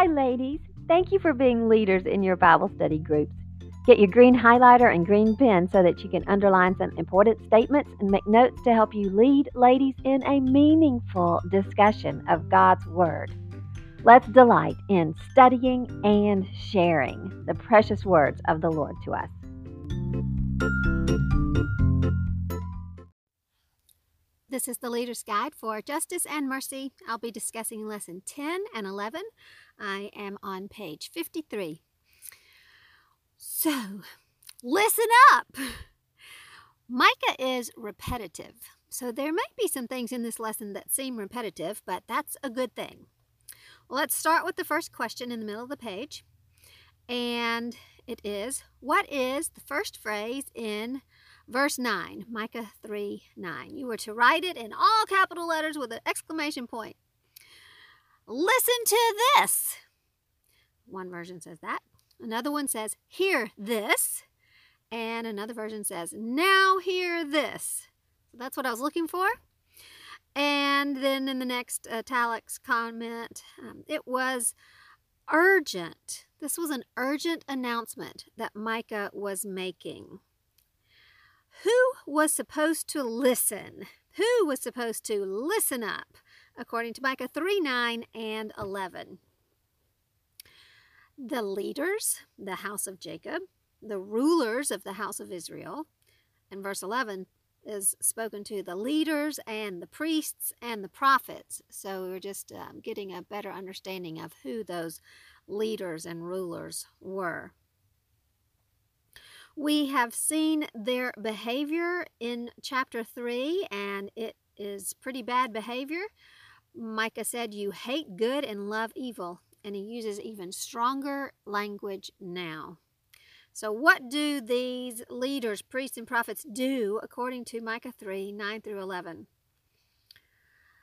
Hi, ladies. Thank you for being leaders in your Bible study groups. Get your green highlighter and green pen so that you can underline some important statements and make notes to help you lead ladies in a meaningful discussion of God's Word. Let's delight in studying and sharing the precious words of the Lord to us. This is the Leader's Guide for Justice and Mercy. I'll be discussing lesson 10 and 11. I am on page 53. So, listen up! Micah is repetitive, so there might be some things in this lesson that seem repetitive, but that's a good thing. Let's start with the first question in the middle of the page, and it is What is the first phrase in Verse 9, Micah 3 9. You were to write it in all capital letters with an exclamation point. Listen to this. One version says that. Another one says, Hear this. And another version says, Now hear this. So that's what I was looking for. And then in the next italics comment, um, it was urgent. This was an urgent announcement that Micah was making. Who was supposed to listen? Who was supposed to listen up? According to Micah 3 9 and 11. The leaders, the house of Jacob, the rulers of the house of Israel. And verse 11 is spoken to the leaders and the priests and the prophets. So we're just um, getting a better understanding of who those leaders and rulers were. We have seen their behavior in chapter 3, and it is pretty bad behavior. Micah said, You hate good and love evil. And he uses even stronger language now. So, what do these leaders, priests, and prophets do according to Micah 3 9 through 11?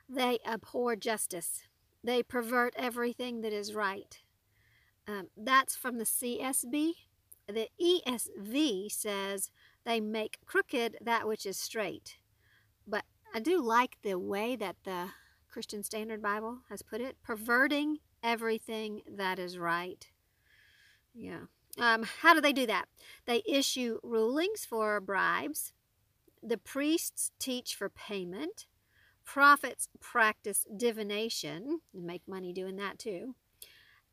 They abhor justice, they pervert everything that is right. Um, that's from the CSB the ESV says they make crooked that which is straight. But I do like the way that the Christian Standard Bible has put it perverting everything that is right. Yeah. Um, how do they do that? They issue rulings for bribes. The priests teach for payment. Prophets practice divination and make money doing that too.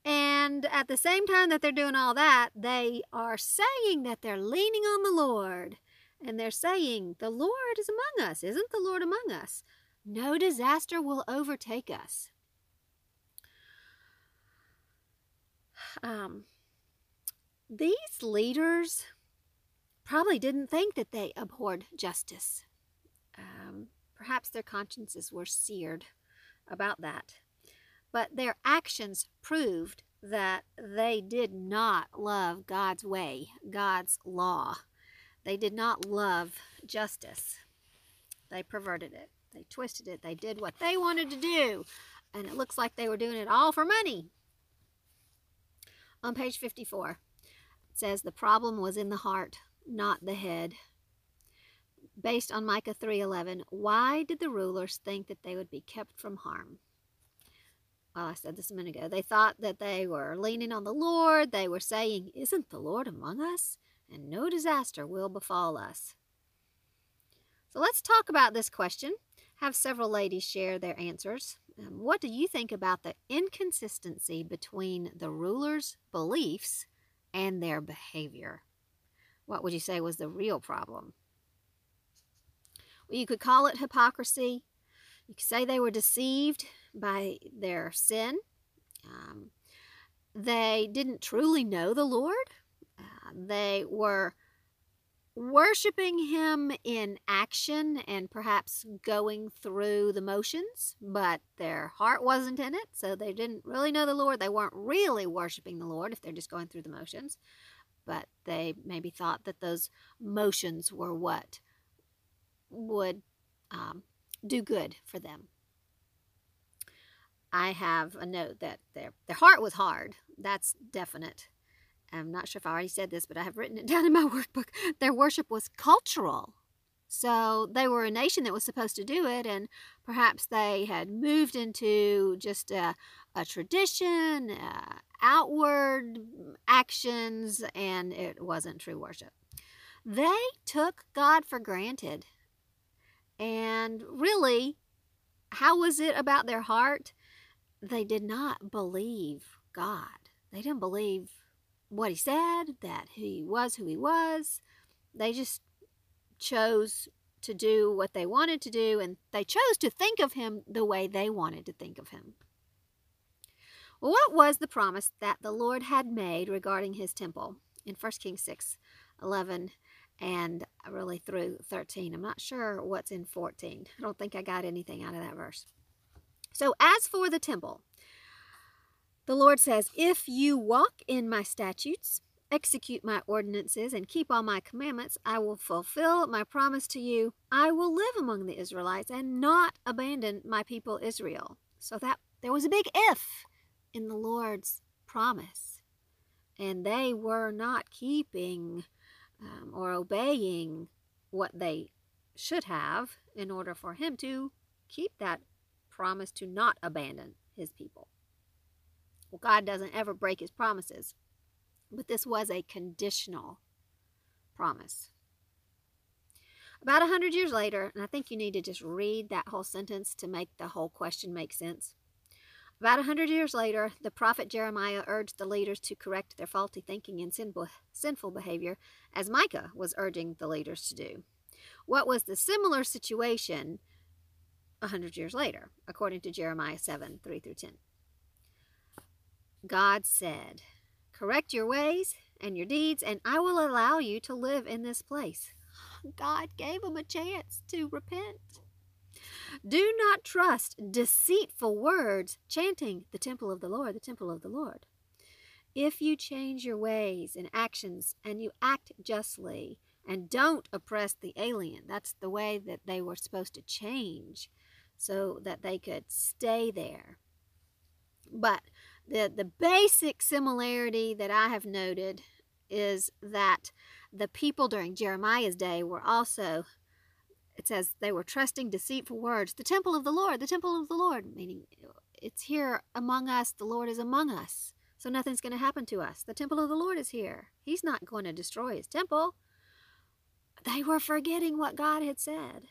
And at the same time that they're doing all that, they are saying that they're leaning on the Lord. And they're saying, The Lord is among us. Isn't the Lord among us? No disaster will overtake us. Um, these leaders probably didn't think that they abhorred justice. Um, perhaps their consciences were seared about that but their actions proved that they did not love God's way, God's law. They did not love justice. They perverted it, they twisted it, they did what they wanted to do, and it looks like they were doing it all for money. On page 54, it says the problem was in the heart, not the head. Based on Micah 3:11, why did the rulers think that they would be kept from harm? well, I said this a minute ago, they thought that they were leaning on the Lord. They were saying, Isn't the Lord among us? And no disaster will befall us. So let's talk about this question. Have several ladies share their answers. Um, what do you think about the inconsistency between the ruler's beliefs and their behavior? What would you say was the real problem? Well, you could call it hypocrisy. You could say they were deceived by their sin. Um, they didn't truly know the Lord. Uh, they were worshiping Him in action and perhaps going through the motions, but their heart wasn't in it, so they didn't really know the Lord. They weren't really worshiping the Lord if they're just going through the motions, but they maybe thought that those motions were what would um, do good for them. I have a note that their their heart was hard. That's definite. I'm not sure if I already said this, but I have written it down in my workbook. Their worship was cultural. So they were a nation that was supposed to do it, and perhaps they had moved into just a, a tradition, uh, outward actions, and it wasn't true worship. They took God for granted. And really, how was it about their heart? They did not believe God. They didn't believe what He said, that He was who He was. They just chose to do what they wanted to do, and they chose to think of him the way they wanted to think of him. What was the promise that the Lord had made regarding his temple in 1 Kings 6 11 and really through 13? I'm not sure what's in 14. I don't think I got anything out of that verse. So, as for the temple, the Lord says, If you walk in my statutes execute my ordinances and keep all my commandments, I will fulfill my promise to you. I will live among the Israelites and not abandon my people Israel. So that there was a big if in the Lord's promise. And they were not keeping um, or obeying what they should have in order for him to keep that promise to not abandon his people. Well, God doesn't ever break his promises. But this was a conditional promise. About a hundred years later, and I think you need to just read that whole sentence to make the whole question make sense. About a hundred years later, the prophet Jeremiah urged the leaders to correct their faulty thinking and sinful sinful behavior, as Micah was urging the leaders to do. What was the similar situation a hundred years later, according to Jeremiah 7 3 through 10? God said, Correct your ways and your deeds, and I will allow you to live in this place. God gave them a chance to repent. Do not trust deceitful words, chanting the temple of the Lord, the temple of the Lord. If you change your ways and actions and you act justly and don't oppress the alien, that's the way that they were supposed to change so that they could stay there. But the, the basic similarity that I have noted is that the people during Jeremiah's day were also, it says, they were trusting deceitful words. The temple of the Lord, the temple of the Lord, meaning it's here among us, the Lord is among us. So nothing's going to happen to us. The temple of the Lord is here. He's not going to destroy his temple. They were forgetting what God had said.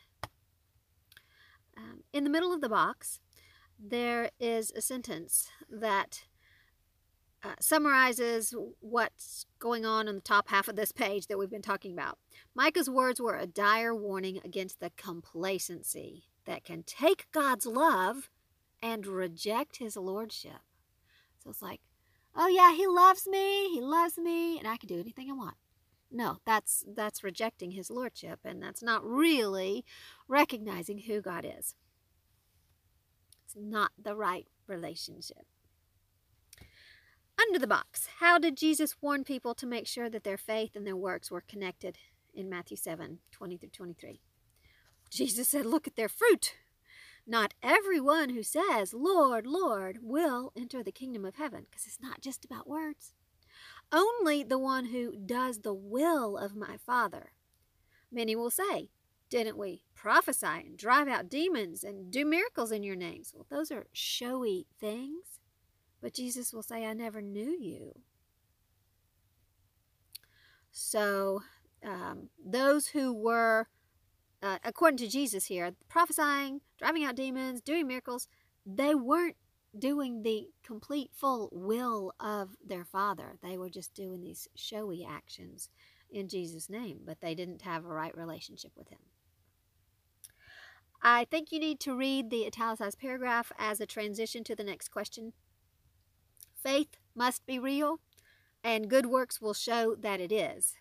Um, in the middle of the box, there is a sentence that uh, summarizes what's going on in the top half of this page that we've been talking about. Micah's words were a dire warning against the complacency that can take God's love and reject his lordship. So it's like, oh yeah, he loves me, he loves me, and I can do anything I want. No, that's that's rejecting his lordship and that's not really recognizing who God is not the right relationship. Under the box, how did Jesus warn people to make sure that their faith and their works were connected in Matthew 7 20 through 23? Jesus said, Look at their fruit. Not everyone who says, Lord, Lord, will enter the kingdom of heaven, because it's not just about words. Only the one who does the will of my Father. Many will say, didn't we prophesy and drive out demons and do miracles in your names? Well, those are showy things. But Jesus will say, I never knew you. So, um, those who were, uh, according to Jesus here, prophesying, driving out demons, doing miracles, they weren't doing the complete full will of their Father. They were just doing these showy actions in Jesus' name, but they didn't have a right relationship with Him. I think you need to read the italicized paragraph as a transition to the next question. Faith must be real, and good works will show that it is.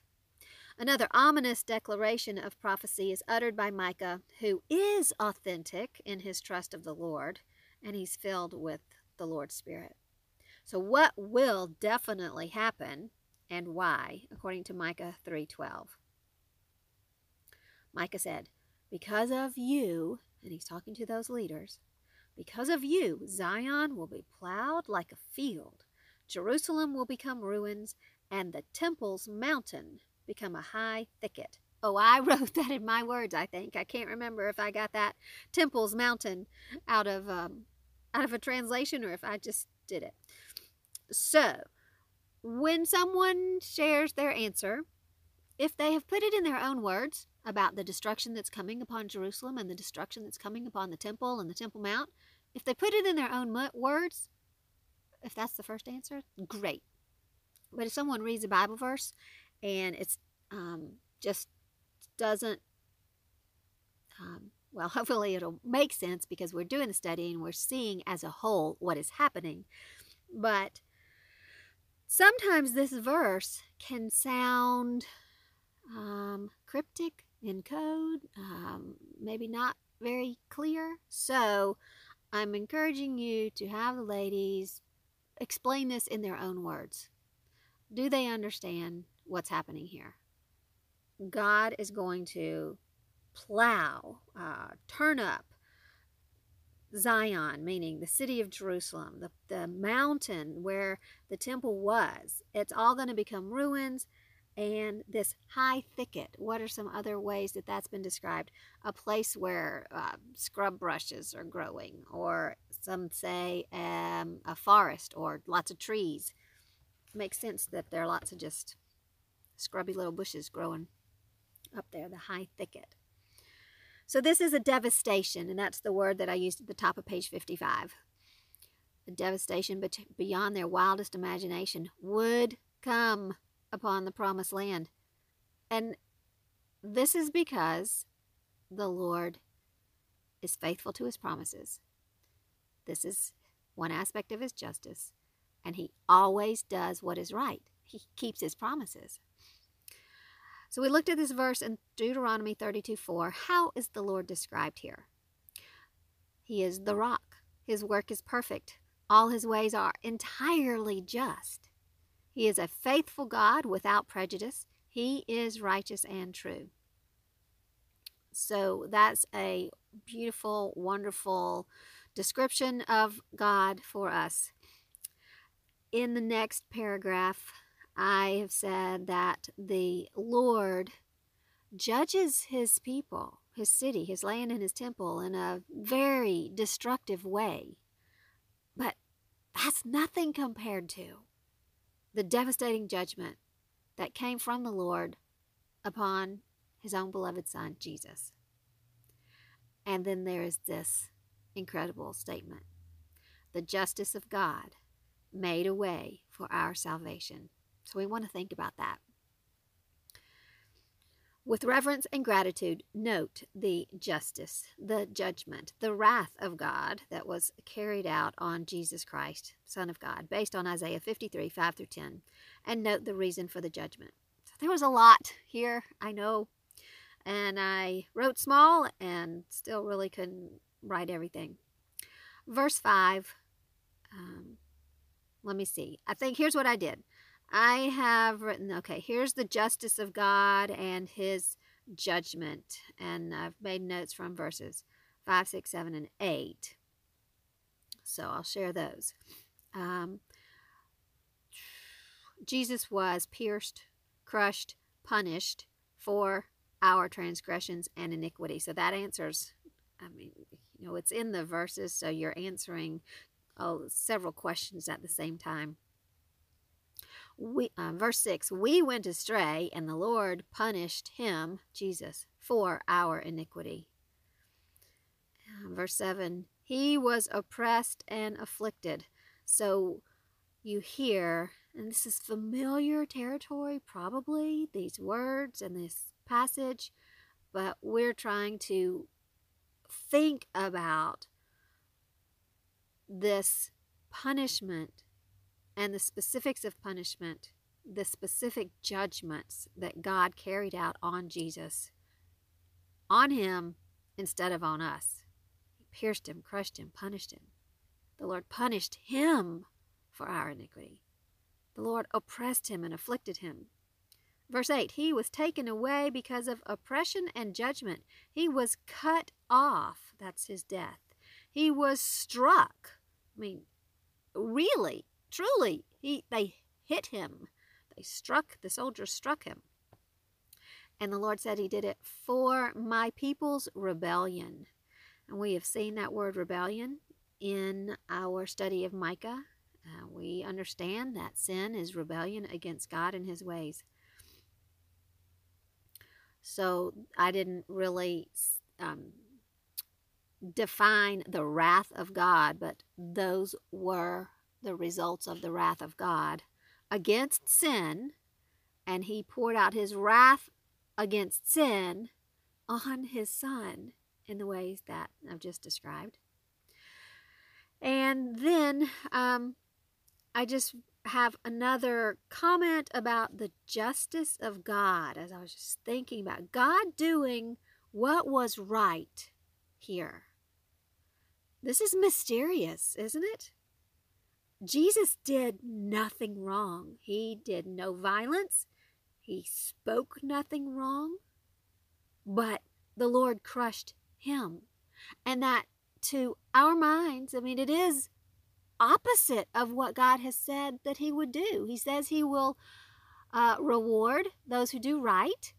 Another ominous declaration of prophecy is uttered by Micah, who is authentic in his trust of the Lord, and he's filled with the Lord's Spirit. So what will definitely happen and why, according to Micah 3:12? Micah said, because of you, and he's talking to those leaders, because of you, Zion will be plowed like a field, Jerusalem will become ruins, and the temple's mountain become a high thicket. Oh, I wrote that in my words, I think. I can't remember if I got that Temple's Mountain out of um, out of a translation or if I just did it. So, when someone shares their answer, if they have put it in their own words about the destruction that's coming upon Jerusalem and the destruction that's coming upon the temple and the Temple Mount, if they put it in their own words, if that's the first answer, great. But if someone reads a Bible verse and it's um, just doesn't, um, well, hopefully it'll make sense because we're doing the study and we're seeing as a whole what is happening. But sometimes this verse can sound um, cryptic in code, um, maybe not very clear. So I'm encouraging you to have the ladies explain this in their own words. Do they understand what's happening here? God is going to plow, uh, turn up Zion, meaning the city of Jerusalem, the, the mountain where the temple was. It's all going to become ruins. And this high thicket, what are some other ways that that's been described? A place where uh, scrub brushes are growing, or some say um, a forest or lots of trees. It makes sense that there are lots of just scrubby little bushes growing up there, the high thicket. So this is a devastation, and that's the word that I used at the top of page 55. A devastation beyond their wildest imagination would come upon the promised land. And this is because the Lord is faithful to his promises. This is one aspect of his justice, and he always does what is right. He keeps his promises. So we looked at this verse in Deuteronomy 32 4. How is the Lord described here? He is the rock. His work is perfect. All his ways are entirely just. He is a faithful God without prejudice. He is righteous and true. So that's a beautiful, wonderful description of God for us. In the next paragraph, I have said that the Lord judges his people, his city, his land, and his temple in a very destructive way. But that's nothing compared to the devastating judgment that came from the Lord upon his own beloved Son, Jesus. And then there is this incredible statement the justice of God made a way for our salvation. So we want to think about that. With reverence and gratitude, note the justice, the judgment, the wrath of God that was carried out on Jesus Christ, Son of God, based on Isaiah 53 5 through 10, and note the reason for the judgment. So there was a lot here, I know, and I wrote small and still really couldn't write everything. Verse 5, um, let me see. I think here's what I did. I have written, okay, here's the justice of God and his judgment. And I've made notes from verses 5, 6, 7, and 8. So I'll share those. Um, Jesus was pierced, crushed, punished for our transgressions and iniquity. So that answers, I mean, you know, it's in the verses, so you're answering oh, several questions at the same time we, uh, verse 6 we went astray and the lord punished him jesus for our iniquity. Uh, verse 7 he was oppressed and afflicted. So you hear and this is familiar territory probably these words and this passage but we're trying to think about this punishment and the specifics of punishment, the specific judgments that God carried out on Jesus, on him instead of on us. He pierced him, crushed him, punished him. The Lord punished him for our iniquity. The Lord oppressed him and afflicted him. Verse 8 He was taken away because of oppression and judgment. He was cut off. That's his death. He was struck. I mean, really, Truly, he, they hit him. They struck, the soldiers struck him. And the Lord said He did it for my people's rebellion. And we have seen that word rebellion in our study of Micah. Uh, we understand that sin is rebellion against God and His ways. So I didn't really um, define the wrath of God, but those were the results of the wrath of God against sin, and He poured out His wrath against sin on His Son in the ways that I've just described. And then um, I just have another comment about the justice of God as I was just thinking about God doing what was right here. This is mysterious, isn't it? Jesus did nothing wrong. He did no violence. He spoke nothing wrong. But the Lord crushed him. And that to our minds, I mean, it is opposite of what God has said that He would do. He says He will uh, reward those who do right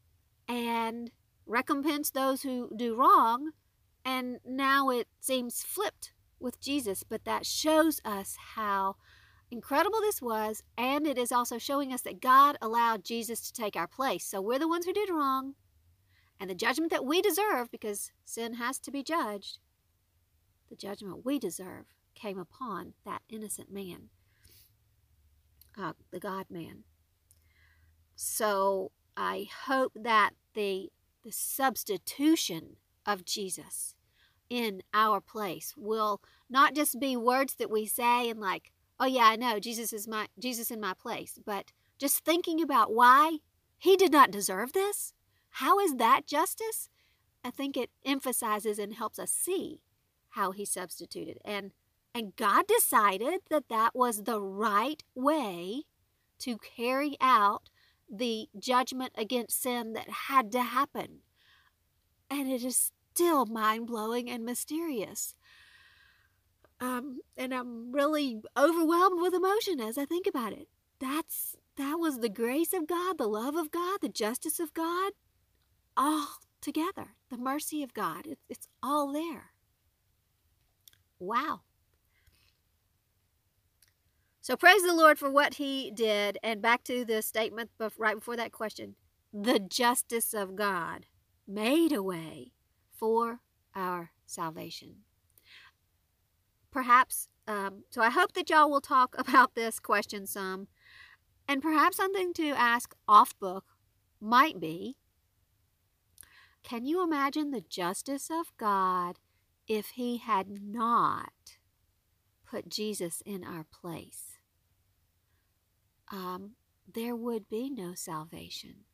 and recompense those who do wrong. And now it seems flipped with Jesus, but that shows us how incredible this was. And it is also showing us that God allowed Jesus to take our place. So we're the ones who did wrong. And the judgment that we deserve, because sin has to be judged, the judgment we deserve came upon that innocent man, uh, the God man. So I hope that the, the substitution of Jesus in our place will not just be words that we say and like, oh yeah, I know Jesus is my Jesus in my place, but just thinking about why he did not deserve this. How is that justice? I think it emphasizes and helps us see how he substituted. And and God decided that that was the right way to carry out the judgment against sin that had to happen. And it is still mind blowing and mysterious. Um, and I'm really overwhelmed with emotion as I think about it. That's that was the grace of God, the love of God, the justice of God, all together. The mercy of God. It, it's all there. Wow. So praise the Lord for what he did. And back to the statement right before that question the justice of God made a way for our salvation. Perhaps, um, so I hope that y'all will talk about this question some. And perhaps something to ask off book might be Can you imagine the justice of God if He had not put Jesus in our place? um, there would be no salvation.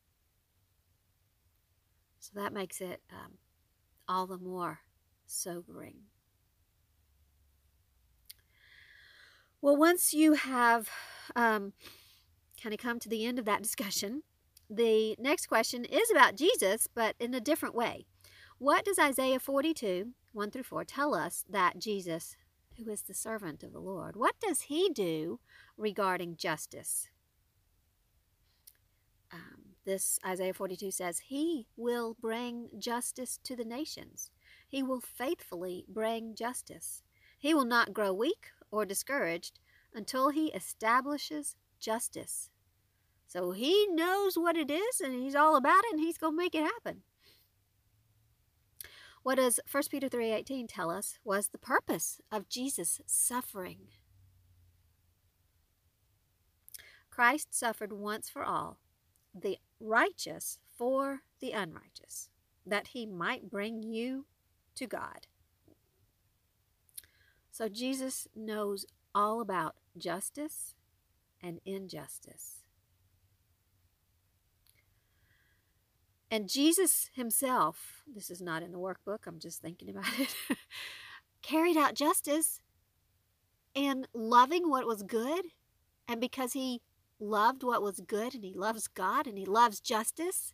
So that makes it um, all the more sobering. Well, once you have um, kind of come to the end of that discussion, the next question is about Jesus, but in a different way. What does Isaiah 42, 1 through 4, tell us that Jesus, who is the servant of the Lord, what does he do regarding justice. Um, this Isaiah 42 says, He will bring justice to the nations. He will faithfully bring justice. He will not grow weak or discouraged until he establishes justice. So he knows what it is and he's all about it and he's going to make it happen. What does 1 Peter 3:18 tell us was the purpose of Jesus suffering Christ suffered once for all, the righteous for the unrighteous, that he might bring you to God. So Jesus knows all about justice and injustice. And Jesus himself, this is not in the workbook, I'm just thinking about it, carried out justice and loving what was good. And because he loved what was good and he loves God and he loves justice,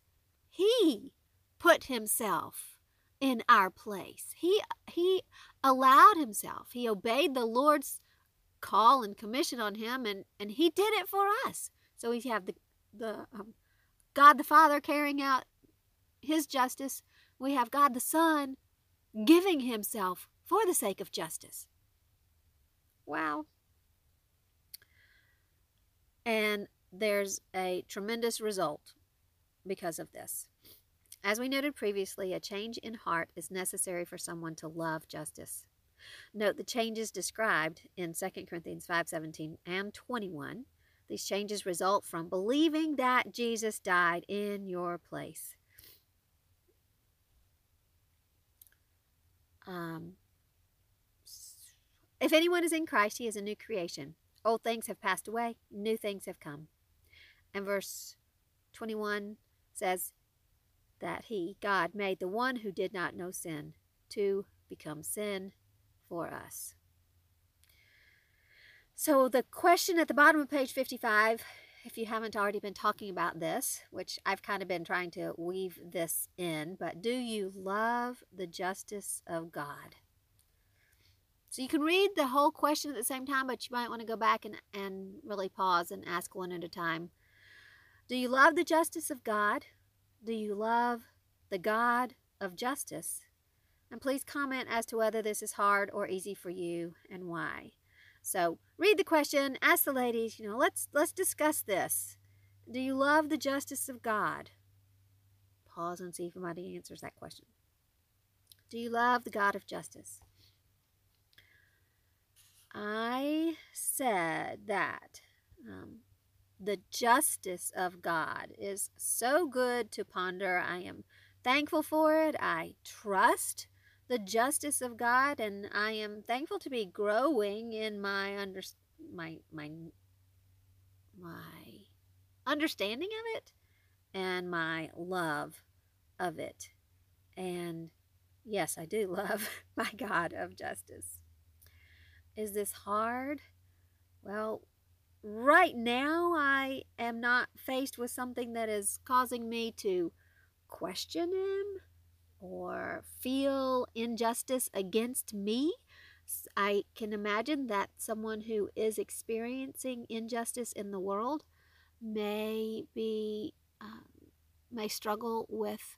he put himself in our place. He he allowed himself. He obeyed the Lord's call and commission on him and and he did it for us. So we have the the um, God the Father carrying out his justice, we have God the Son giving himself for the sake of justice. Wow. And there's a tremendous result because of this. As we noted previously, a change in heart is necessary for someone to love justice. Note the changes described in 2 Corinthians 5:17 and 21. These changes result from believing that Jesus died in your place. Um, if anyone is in Christ, he is a new creation. Old things have passed away, new things have come. And verse 21 says that he, God, made the one who did not know sin to become sin for us. So, the question at the bottom of page 55, if you haven't already been talking about this, which I've kind of been trying to weave this in, but do you love the justice of God? So you can read the whole question at the same time, but you might want to go back and, and really pause and ask one at a time. Do you love the justice of God? Do you love the God of justice? And please comment as to whether this is hard or easy for you and why. So read the question, ask the ladies, you know, let's let's discuss this. Do you love the justice of God? Pause and see if anybody answers that question. Do you love the God of justice? I said that um, the justice of God is so good to ponder. I am thankful for it. I trust the justice of God, and I am thankful to be growing in my under my my my understanding of it and my love of it. And yes, I do love my God of justice. Is this hard? Well, right now I am not faced with something that is causing me to question him or feel injustice against me. I can imagine that someone who is experiencing injustice in the world may be um, may struggle with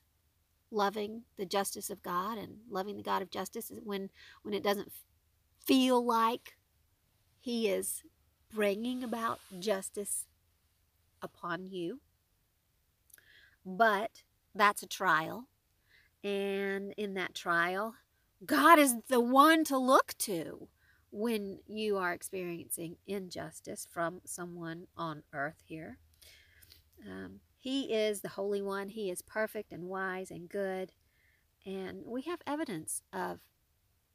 loving the justice of God and loving the God of justice when when it doesn't feel like He is bringing about justice upon you. But that's a trial. And in that trial, God is the one to look to when you are experiencing injustice from someone on earth here. Um, he is the Holy One. He is perfect and wise and good. And we have evidence of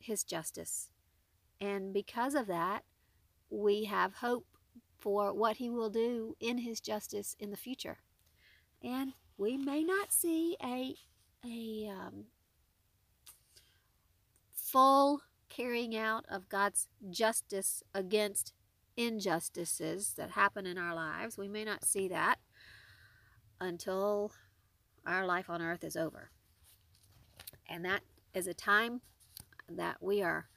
His justice. And because of that, we have hope for what He will do in His justice in the future. And we may not see a a um, full carrying out of God's justice against injustices that happen in our lives. We may not see that until our life on earth is over. And that is a time that we are,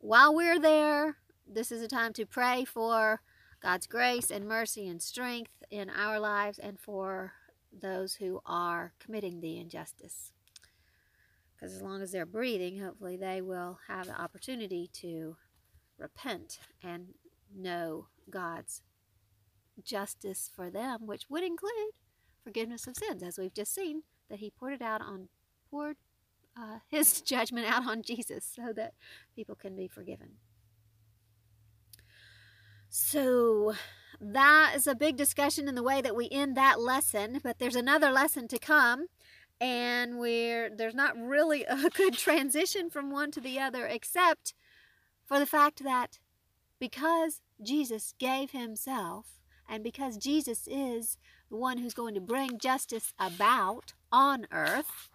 while we're there, this is a time to pray for God's grace and mercy and strength in our lives and for those who are committing the injustice. Because as long as they're breathing, hopefully they will have the opportunity to repent and know God's justice for them, which would include forgiveness of sins, as we've just seen that He poured it out on poured uh, His judgment out on Jesus, so that people can be forgiven. So that is a big discussion in the way that we end that lesson, but there's another lesson to come and we're there's not really a good transition from one to the other except for the fact that because Jesus gave himself and because Jesus is the one who's going to bring justice about on earth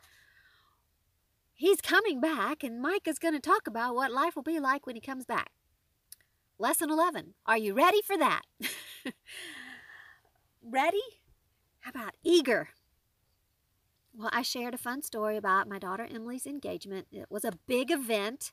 he's coming back and Micah is going to talk about what life will be like when he comes back lesson 11 are you ready for that ready how about eager well, I shared a fun story about my daughter Emily's engagement. It was a big event,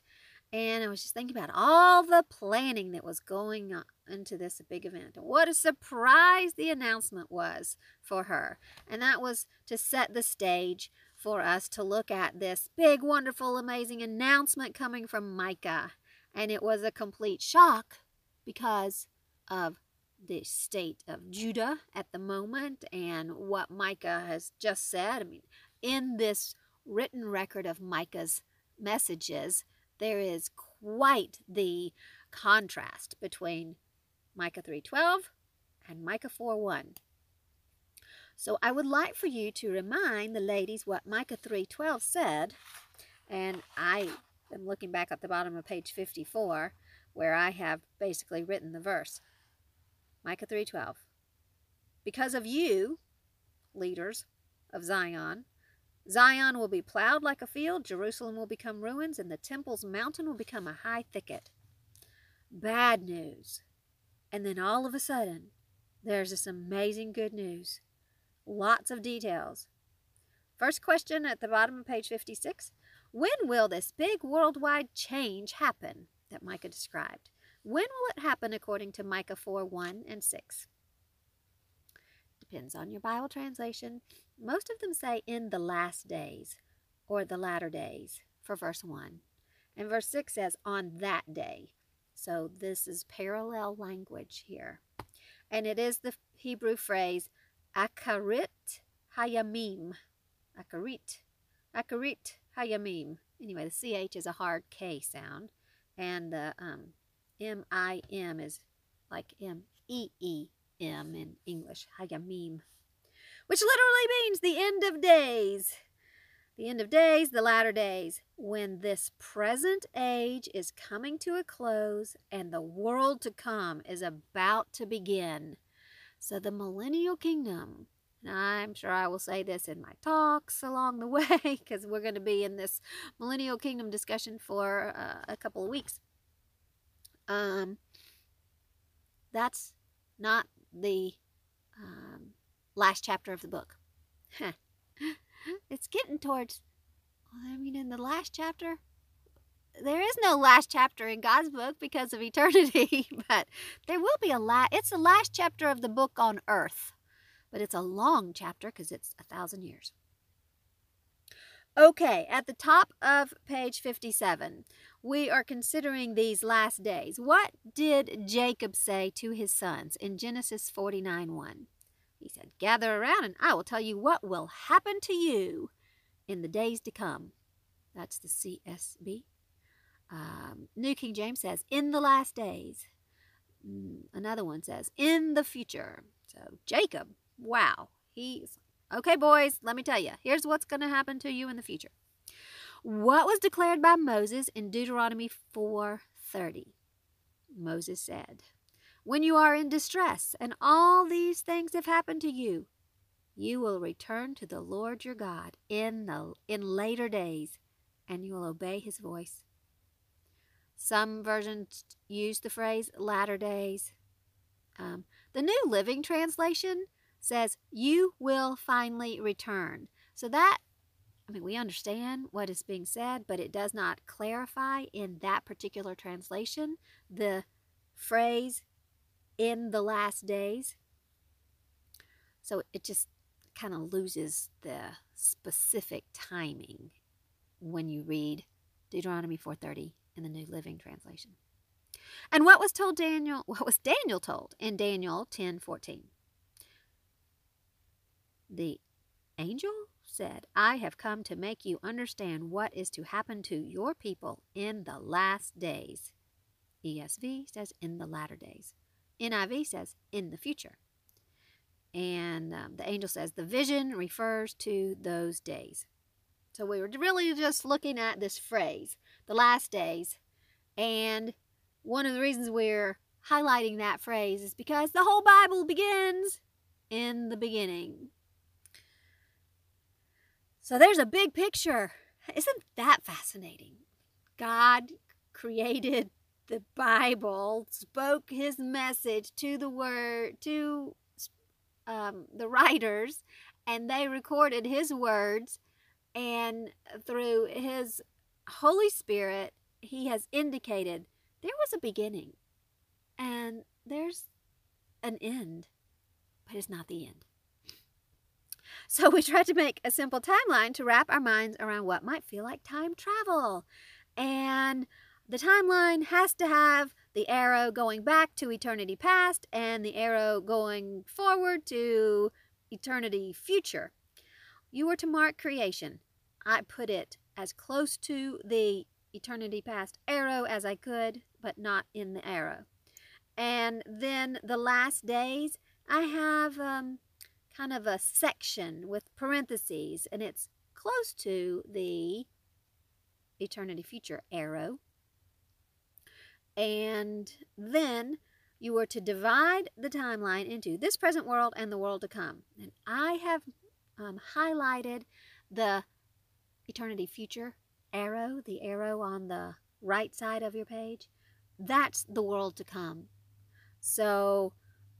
and I was just thinking about all the planning that was going into this big event. And what a surprise the announcement was for her. And that was to set the stage for us to look at this big, wonderful, amazing announcement coming from Micah. And it was a complete shock because of the state of Judah at the moment and what Micah has just said. I mean, in this written record of Micah's messages, there is quite the contrast between Micah 3:12 and Micah 4:1. So I would like for you to remind the ladies what Micah 3:12 said, and I am looking back at the bottom of page 54 where I have basically written the verse. Micah 3:12. Because of you, leaders of Zion, Zion will be plowed like a field, Jerusalem will become ruins, and the temple's mountain will become a high thicket. Bad news. And then all of a sudden, there's this amazing good news. Lots of details. First question at the bottom of page 56 When will this big worldwide change happen that Micah described? When will it happen according to Micah 4 1 and 6? Depends on your Bible translation. Most of them say in the last days or the latter days for verse 1. And verse 6 says on that day. So this is parallel language here. And it is the Hebrew phrase acharit hayamim. Acharit. Acharit hayamim. Anyway, the CH is a hard K sound. And the um, M-I-M is like M-E-E-M in English. Hayamim. Which literally means the end of days the end of days, the latter days, when this present age is coming to a close and the world to come is about to begin. So, the millennial kingdom, and I'm sure I will say this in my talks along the way because we're going to be in this millennial kingdom discussion for uh, a couple of weeks. Um, that's not the um, last chapter of the book. it's getting towards, I mean, in the last chapter, there is no last chapter in God's book because of eternity, but there will be a last, it's the last chapter of the book on earth, but it's a long chapter because it's a thousand years. Okay, at the top of page 57, we are considering these last days. What did Jacob say to his sons in Genesis 49 1? He said, Gather around and I will tell you what will happen to you in the days to come. That's the CSB. Um, New King James says, In the last days. Mm, another one says, In the future. So Jacob, wow, he's okay, boys, let me tell you, here's what's going to happen to you in the future. What was declared by Moses in Deuteronomy 4:30? Moses said, when you are in distress and all these things have happened to you, you will return to the Lord your God in the in later days and you will obey his voice. Some versions use the phrase latter days. Um, the New Living Translation says, You will finally return. So that, I mean, we understand what is being said, but it does not clarify in that particular translation the phrase in the last days. So it just kind of loses the specific timing when you read Deuteronomy 4:30 in the New Living Translation. And what was told Daniel, what was Daniel told in Daniel 10:14? The angel said, I have come to make you understand what is to happen to your people in the last days. ESV says in the latter days. NIV says in the future. And um, the angel says the vision refers to those days. So we were really just looking at this phrase, the last days. And one of the reasons we're highlighting that phrase is because the whole Bible begins in the beginning. So there's a big picture. Isn't that fascinating? God created the Bible spoke his message to the word to um, the writers, and they recorded his words, and through his Holy Spirit, he has indicated there was a beginning, and there's an end, but it's not the end. So we tried to make a simple timeline to wrap our minds around what might feel like time travel. And the timeline has to have the arrow going back to eternity past and the arrow going forward to eternity future. You were to mark creation. I put it as close to the eternity past arrow as I could, but not in the arrow. And then the last days, I have um, kind of a section with parentheses, and it's close to the eternity future arrow. And then you were to divide the timeline into this present world and the world to come. And I have um, highlighted the eternity future arrow, the arrow on the right side of your page. That's the world to come. So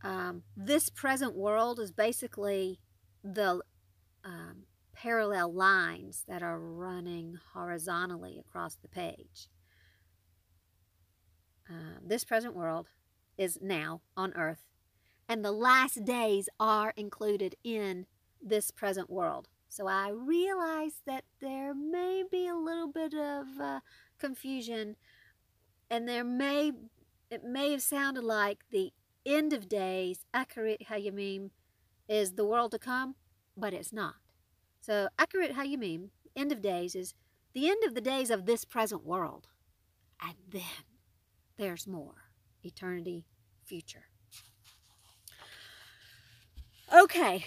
um, this present world is basically the um, parallel lines that are running horizontally across the page. Uh, this present world is now on earth, and the last days are included in this present world. So I realize that there may be a little bit of uh, confusion, and there may it may have sounded like the end of days, Acharit Hayamim, is the world to come, but it's not. So Acharit Hayamim, end of days, is the end of the days of this present world. And then there's more. Eternity, future. Okay,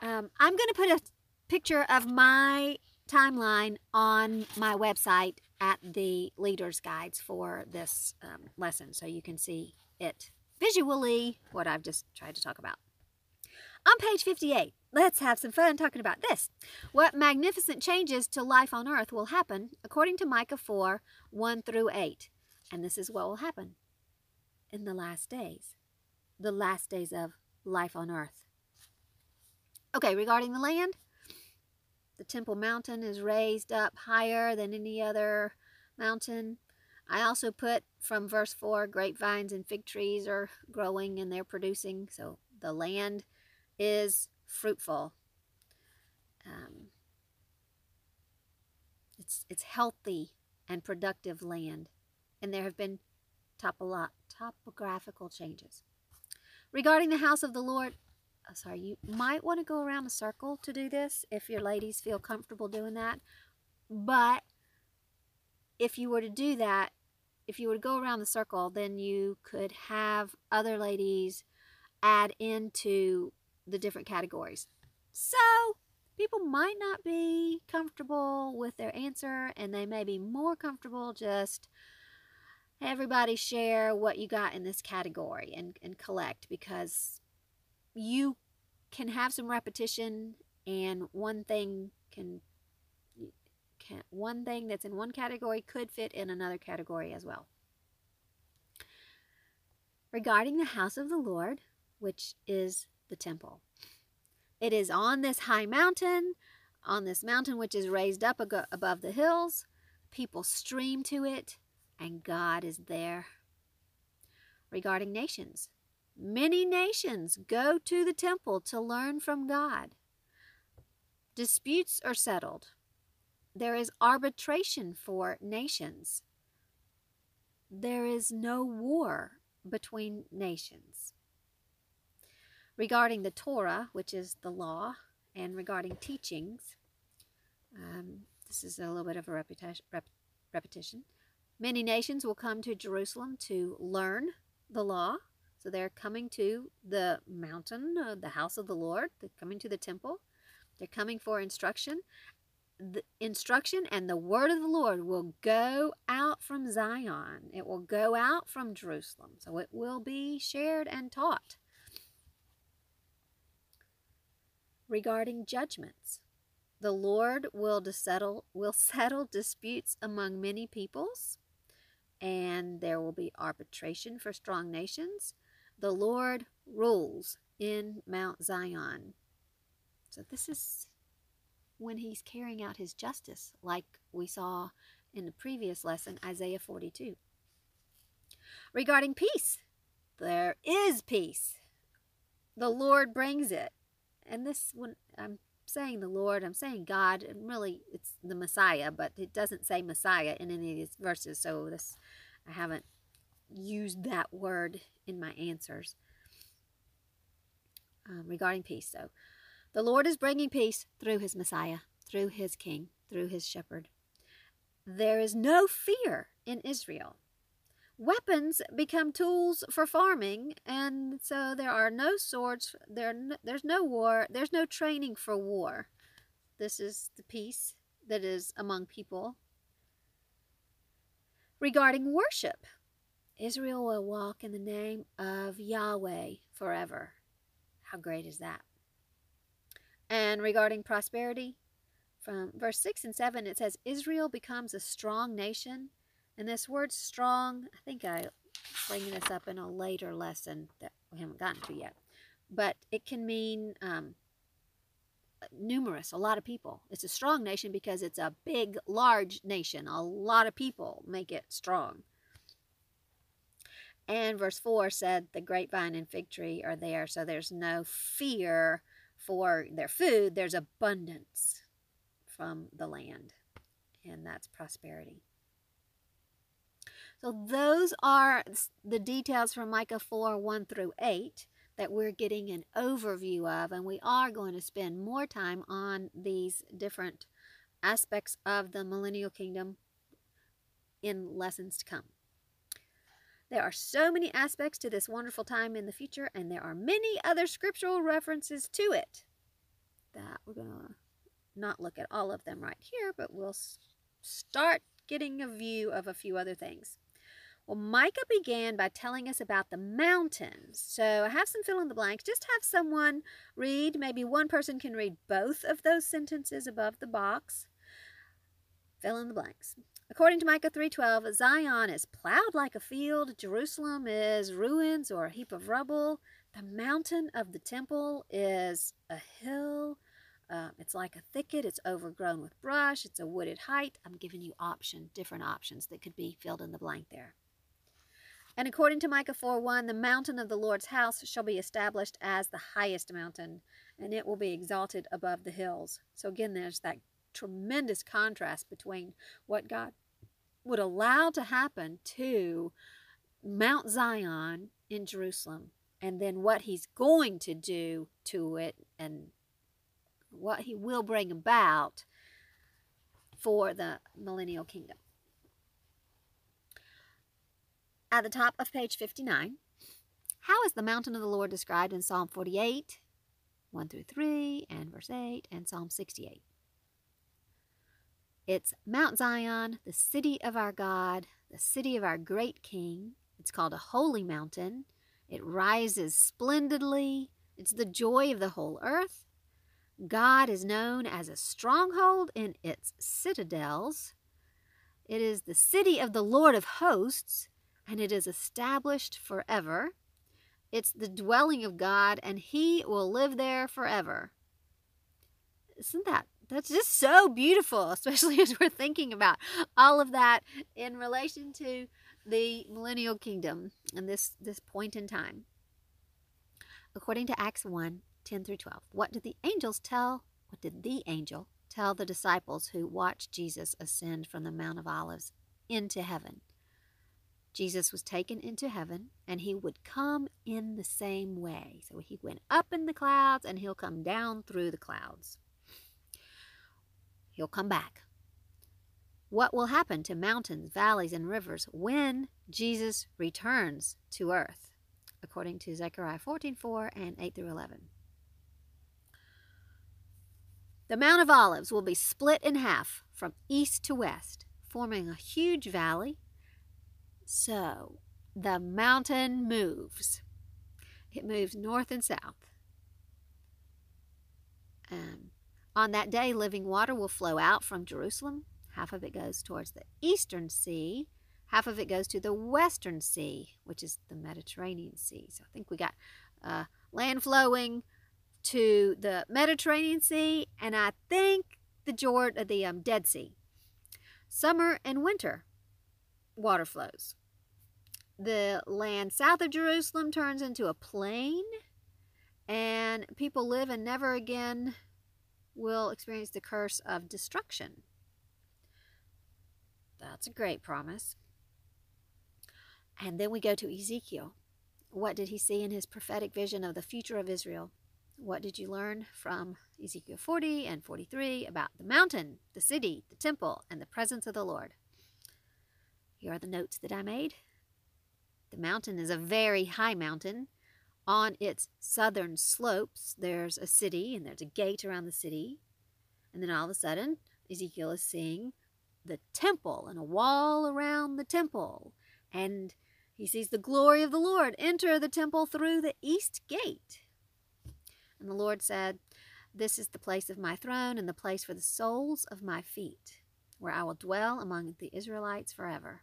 um, I'm going to put a picture of my timeline on my website at the leader's guides for this um, lesson so you can see it visually what I've just tried to talk about. On page 58, let's have some fun talking about this. What magnificent changes to life on earth will happen according to Micah 4 1 through 8. And this is what will happen in the last days, the last days of life on earth. Okay, regarding the land, the Temple Mountain is raised up higher than any other mountain. I also put from verse 4 grapevines and fig trees are growing and they're producing, so the land is fruitful. Um, it's, it's healthy and productive land, and there have been topo- topographical changes. Regarding the house of the Lord, Uh, sorry, you might want to go around a circle to do this if your ladies feel comfortable doing that. But if you were to do that, if you were to go around the circle, then you could have other ladies add into the different categories. So people might not be comfortable with their answer and they may be more comfortable just everybody share what you got in this category and, and collect because you can have some repetition and one thing can can, one thing that's in one category could fit in another category as well. Regarding the house of the Lord, which is the temple, it is on this high mountain, on this mountain which is raised up above the hills. People stream to it, and God is there. Regarding nations, many nations go to the temple to learn from God. Disputes are settled there is arbitration for nations. There is no war between nations. Regarding the Torah, which is the law, and regarding teachings, um, this is a little bit of a repetition, rep, repetition. Many nations will come to Jerusalem to learn the law. So they're coming to the mountain, uh, the house of the Lord. They're coming to the temple. They're coming for instruction the instruction and the word of the Lord will go out from Zion. It will go out from Jerusalem. So it will be shared and taught. Regarding judgments, the Lord will settle will settle disputes among many peoples, and there will be arbitration for strong nations. The Lord rules in Mount Zion. So this is when he's carrying out his justice, like we saw in the previous lesson, Isaiah 42. Regarding peace, there is peace. The Lord brings it. And this when I'm saying the Lord, I'm saying God, and really it's the Messiah, but it doesn't say Messiah in any of these verses, so this I haven't used that word in my answers um, regarding peace. So the Lord is bringing peace through his Messiah, through his King, through his shepherd. There is no fear in Israel weapons become tools for farming and so there are no swords there there's no war there's no training for war this is the peace that is among people regarding worship israel will walk in the name of yahweh forever how great is that and regarding prosperity from verse 6 and 7 it says israel becomes a strong nation and this word strong, I think I bringing this up in a later lesson that we haven't gotten to yet. But it can mean um, numerous, a lot of people. It's a strong nation because it's a big, large nation. A lot of people make it strong. And verse 4 said, The grapevine and fig tree are there, so there's no fear for their food. There's abundance from the land, and that's prosperity. So those are the details from Micah 4 1 through 8 that we're getting an overview of, and we are going to spend more time on these different aspects of the millennial kingdom in lessons to come. There are so many aspects to this wonderful time in the future, and there are many other scriptural references to it that we're going to not look at all of them right here, but we'll start getting a view of a few other things. Well, Micah began by telling us about the mountains. So I have some fill in the blanks. Just have someone read. Maybe one person can read both of those sentences above the box. Fill in the blanks. According to Micah 3:12, Zion is plowed like a field, Jerusalem is ruins or a heap of rubble. The mountain of the temple is a hill. Uh, it's like a thicket. It's overgrown with brush. It's a wooded height. I'm giving you option, different options that could be filled in the blank there. And according to Micah 4 1, the mountain of the Lord's house shall be established as the highest mountain, and it will be exalted above the hills. So again, there's that tremendous contrast between what God would allow to happen to Mount Zion in Jerusalem and then what he's going to do to it and what he will bring about for the millennial kingdom. At the top of page 59, how is the mountain of the Lord described in Psalm 48, 1 through 3, and verse 8, and Psalm 68? It's Mount Zion, the city of our God, the city of our great King. It's called a holy mountain. It rises splendidly. It's the joy of the whole earth. God is known as a stronghold in its citadels. It is the city of the Lord of hosts and it is established forever. It's the dwelling of God, and He will live there forever. Isn't that? That's just so beautiful, especially as we're thinking about all of that in relation to the millennial kingdom and this, this point in time. According to Acts 1 10 through 12, what did the angels tell? What did the angel tell the disciples who watched Jesus ascend from the Mount of Olives into heaven? Jesus was taken into heaven and he would come in the same way. So he went up in the clouds and he'll come down through the clouds. He'll come back. What will happen to mountains, valleys, and rivers when Jesus returns to earth? According to Zechariah 14 4 and 8 through 11. The Mount of Olives will be split in half from east to west, forming a huge valley so the mountain moves. It moves north and south. Um, on that day, living water will flow out from Jerusalem. Half of it goes towards the eastern sea, half of it goes to the western sea, which is the Mediterranean Sea. So I think we got uh, land flowing to the Mediterranean Sea, and I think the Jordan, the um, Dead Sea. Summer and winter water flows. The land south of Jerusalem turns into a plain, and people live and never again will experience the curse of destruction. That's a great promise. And then we go to Ezekiel. What did he see in his prophetic vision of the future of Israel? What did you learn from Ezekiel 40 and 43 about the mountain, the city, the temple, and the presence of the Lord? Here are the notes that I made. The mountain is a very high mountain. On its southern slopes, there's a city and there's a gate around the city. And then all of a sudden, Ezekiel is seeing the temple and a wall around the temple. And he sees the glory of the Lord enter the temple through the east gate. And the Lord said, This is the place of my throne and the place for the soles of my feet, where I will dwell among the Israelites forever.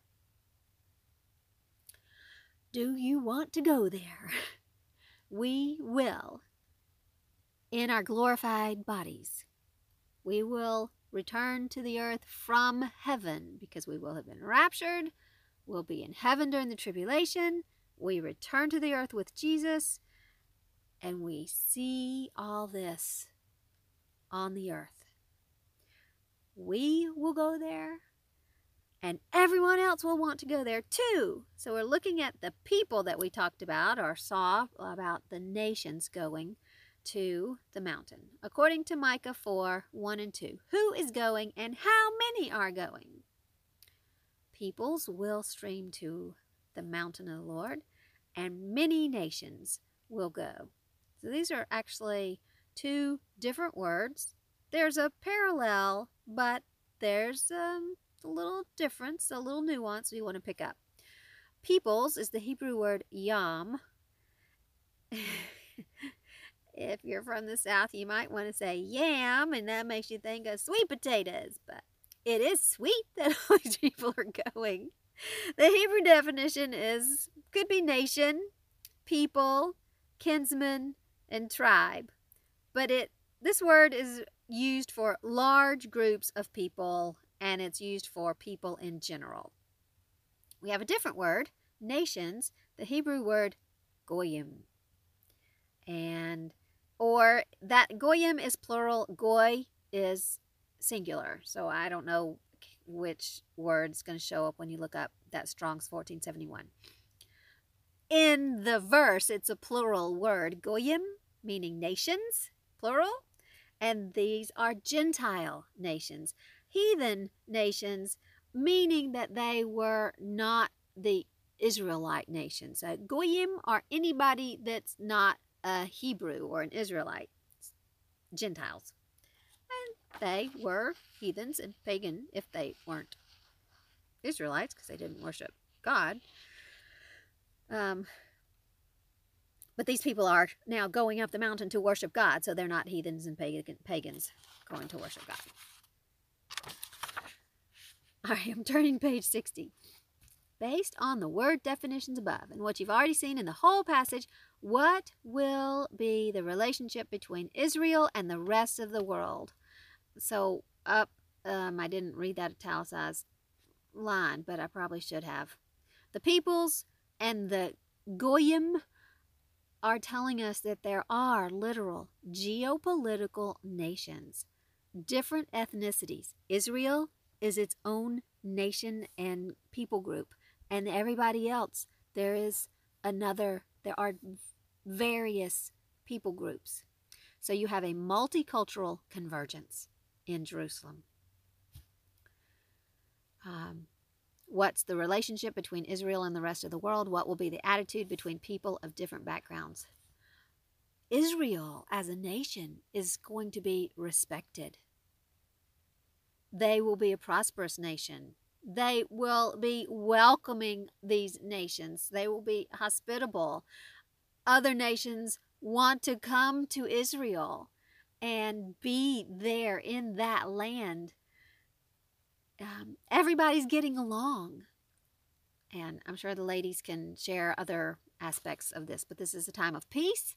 Do you want to go there? We will in our glorified bodies. We will return to the earth from heaven because we will have been raptured We'll be in heaven during the tribulation. We return to the earth with Jesus, and we see all this on the earth. We will go there, and everyone else will want to go there too. So we're looking at the people that we talked about or saw about the nations going to the mountain. According to Micah 4 1 and 2, who is going and how many are going? peoples will stream to the mountain of the Lord, and many nations will go. So these are actually two different words. There's a parallel, but there's um, a little difference, a little nuance we want to pick up. Peoples is the Hebrew word yam. if you're from the South, you might want to say yam, and that makes you think of sweet potatoes, but it is sweet that all these people are going. The Hebrew definition is could be nation, people, kinsman, and tribe. But it this word is used for large groups of people and it's used for people in general. We have a different word, nations, the Hebrew word goyim. And or that goyim is plural, goy is singular. So I don't know which word's going to show up when you look up that Strong's 1471. In the verse, it's a plural word, goyim, meaning nations, plural, and these are Gentile nations, heathen nations, meaning that they were not the Israelite nations. Uh, goyim are anybody that's not a Hebrew or an Israelite, Gentiles And they were heathens and pagan if they weren't Israelites because they didn't worship God. Um, but these people are now going up the mountain to worship God, so they're not heathens and pagan, pagans going to worship God. All right, I'm turning page 60. Based on the word definitions above and what you've already seen in the whole passage, what will be the relationship between Israel and the rest of the world? so up, um, I didn't read that italicized line, but I probably should have. The peoples and the Goyim are telling us that there are literal geopolitical nations, different ethnicities. Israel is its own nation and people group, and everybody else, there is another, there are various people groups. So you have a multicultural convergence in Jerusalem. Um, what's the relationship between Israel and the rest of the world? What will be the attitude between people of different backgrounds? Israel as a nation is going to be respected. They will be a prosperous nation. They will be welcoming these nations. They will be hospitable. Other nations want to come to Israel and be there in that land. Um, everybody's getting along. And I'm sure the ladies can share other aspects of this, but this is a time of peace.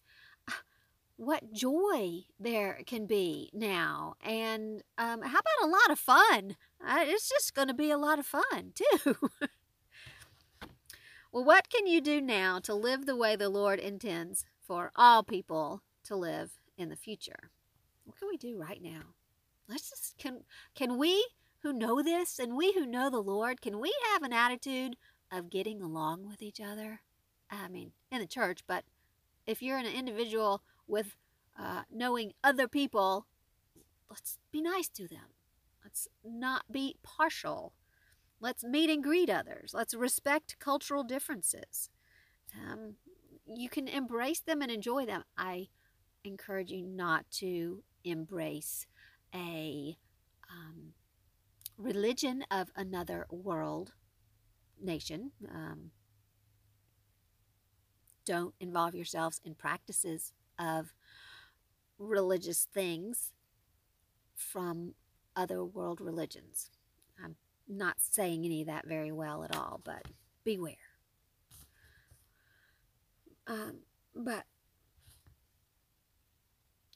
What joy there can be now. And um, how about a lot of fun? Uh, it's just going to be a lot of fun, too. well, what can you do now to live the way the Lord intends for all people to live in the future? What can we do right now? Let's just can can we who know this and we who know the Lord, can we have an attitude of getting along with each other? I mean, in the church, but if you're an individual with uh, knowing other people, let's be nice to them. Let's not be partial. Let's meet and greet others. Let's respect cultural differences. Um, you can embrace them and enjoy them. I encourage you not to embrace a um, religion of another world nation. Um, don't involve yourselves in practices of religious things from other world religions. I'm not saying any of that very well at all, but beware. Um, but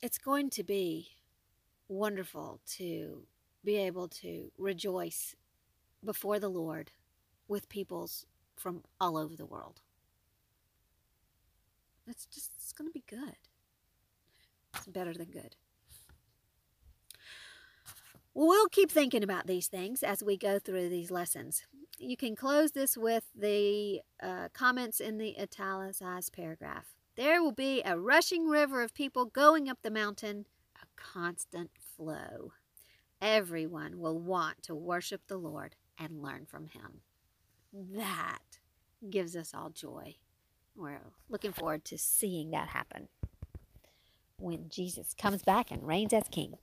it's going to be wonderful to be able to rejoice before the Lord with peoples from all over the world. It's just, it's going to be good. Better than good. Well, we'll keep thinking about these things as we go through these lessons. You can close this with the uh, comments in the italicized paragraph. There will be a rushing river of people going up the mountain, a constant flow. Everyone will want to worship the Lord and learn from Him. That gives us all joy. We're looking forward to seeing that happen when Jesus comes back and reigns as King.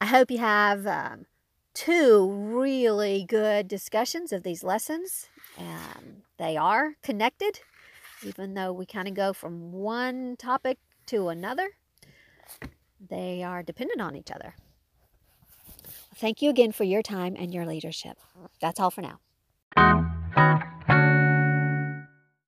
I hope you have um, two really good discussions of these lessons. Um, they are connected, even though we kind of go from one topic to another. They are dependent on each other. Thank you again for your time and your leadership. That's all for now.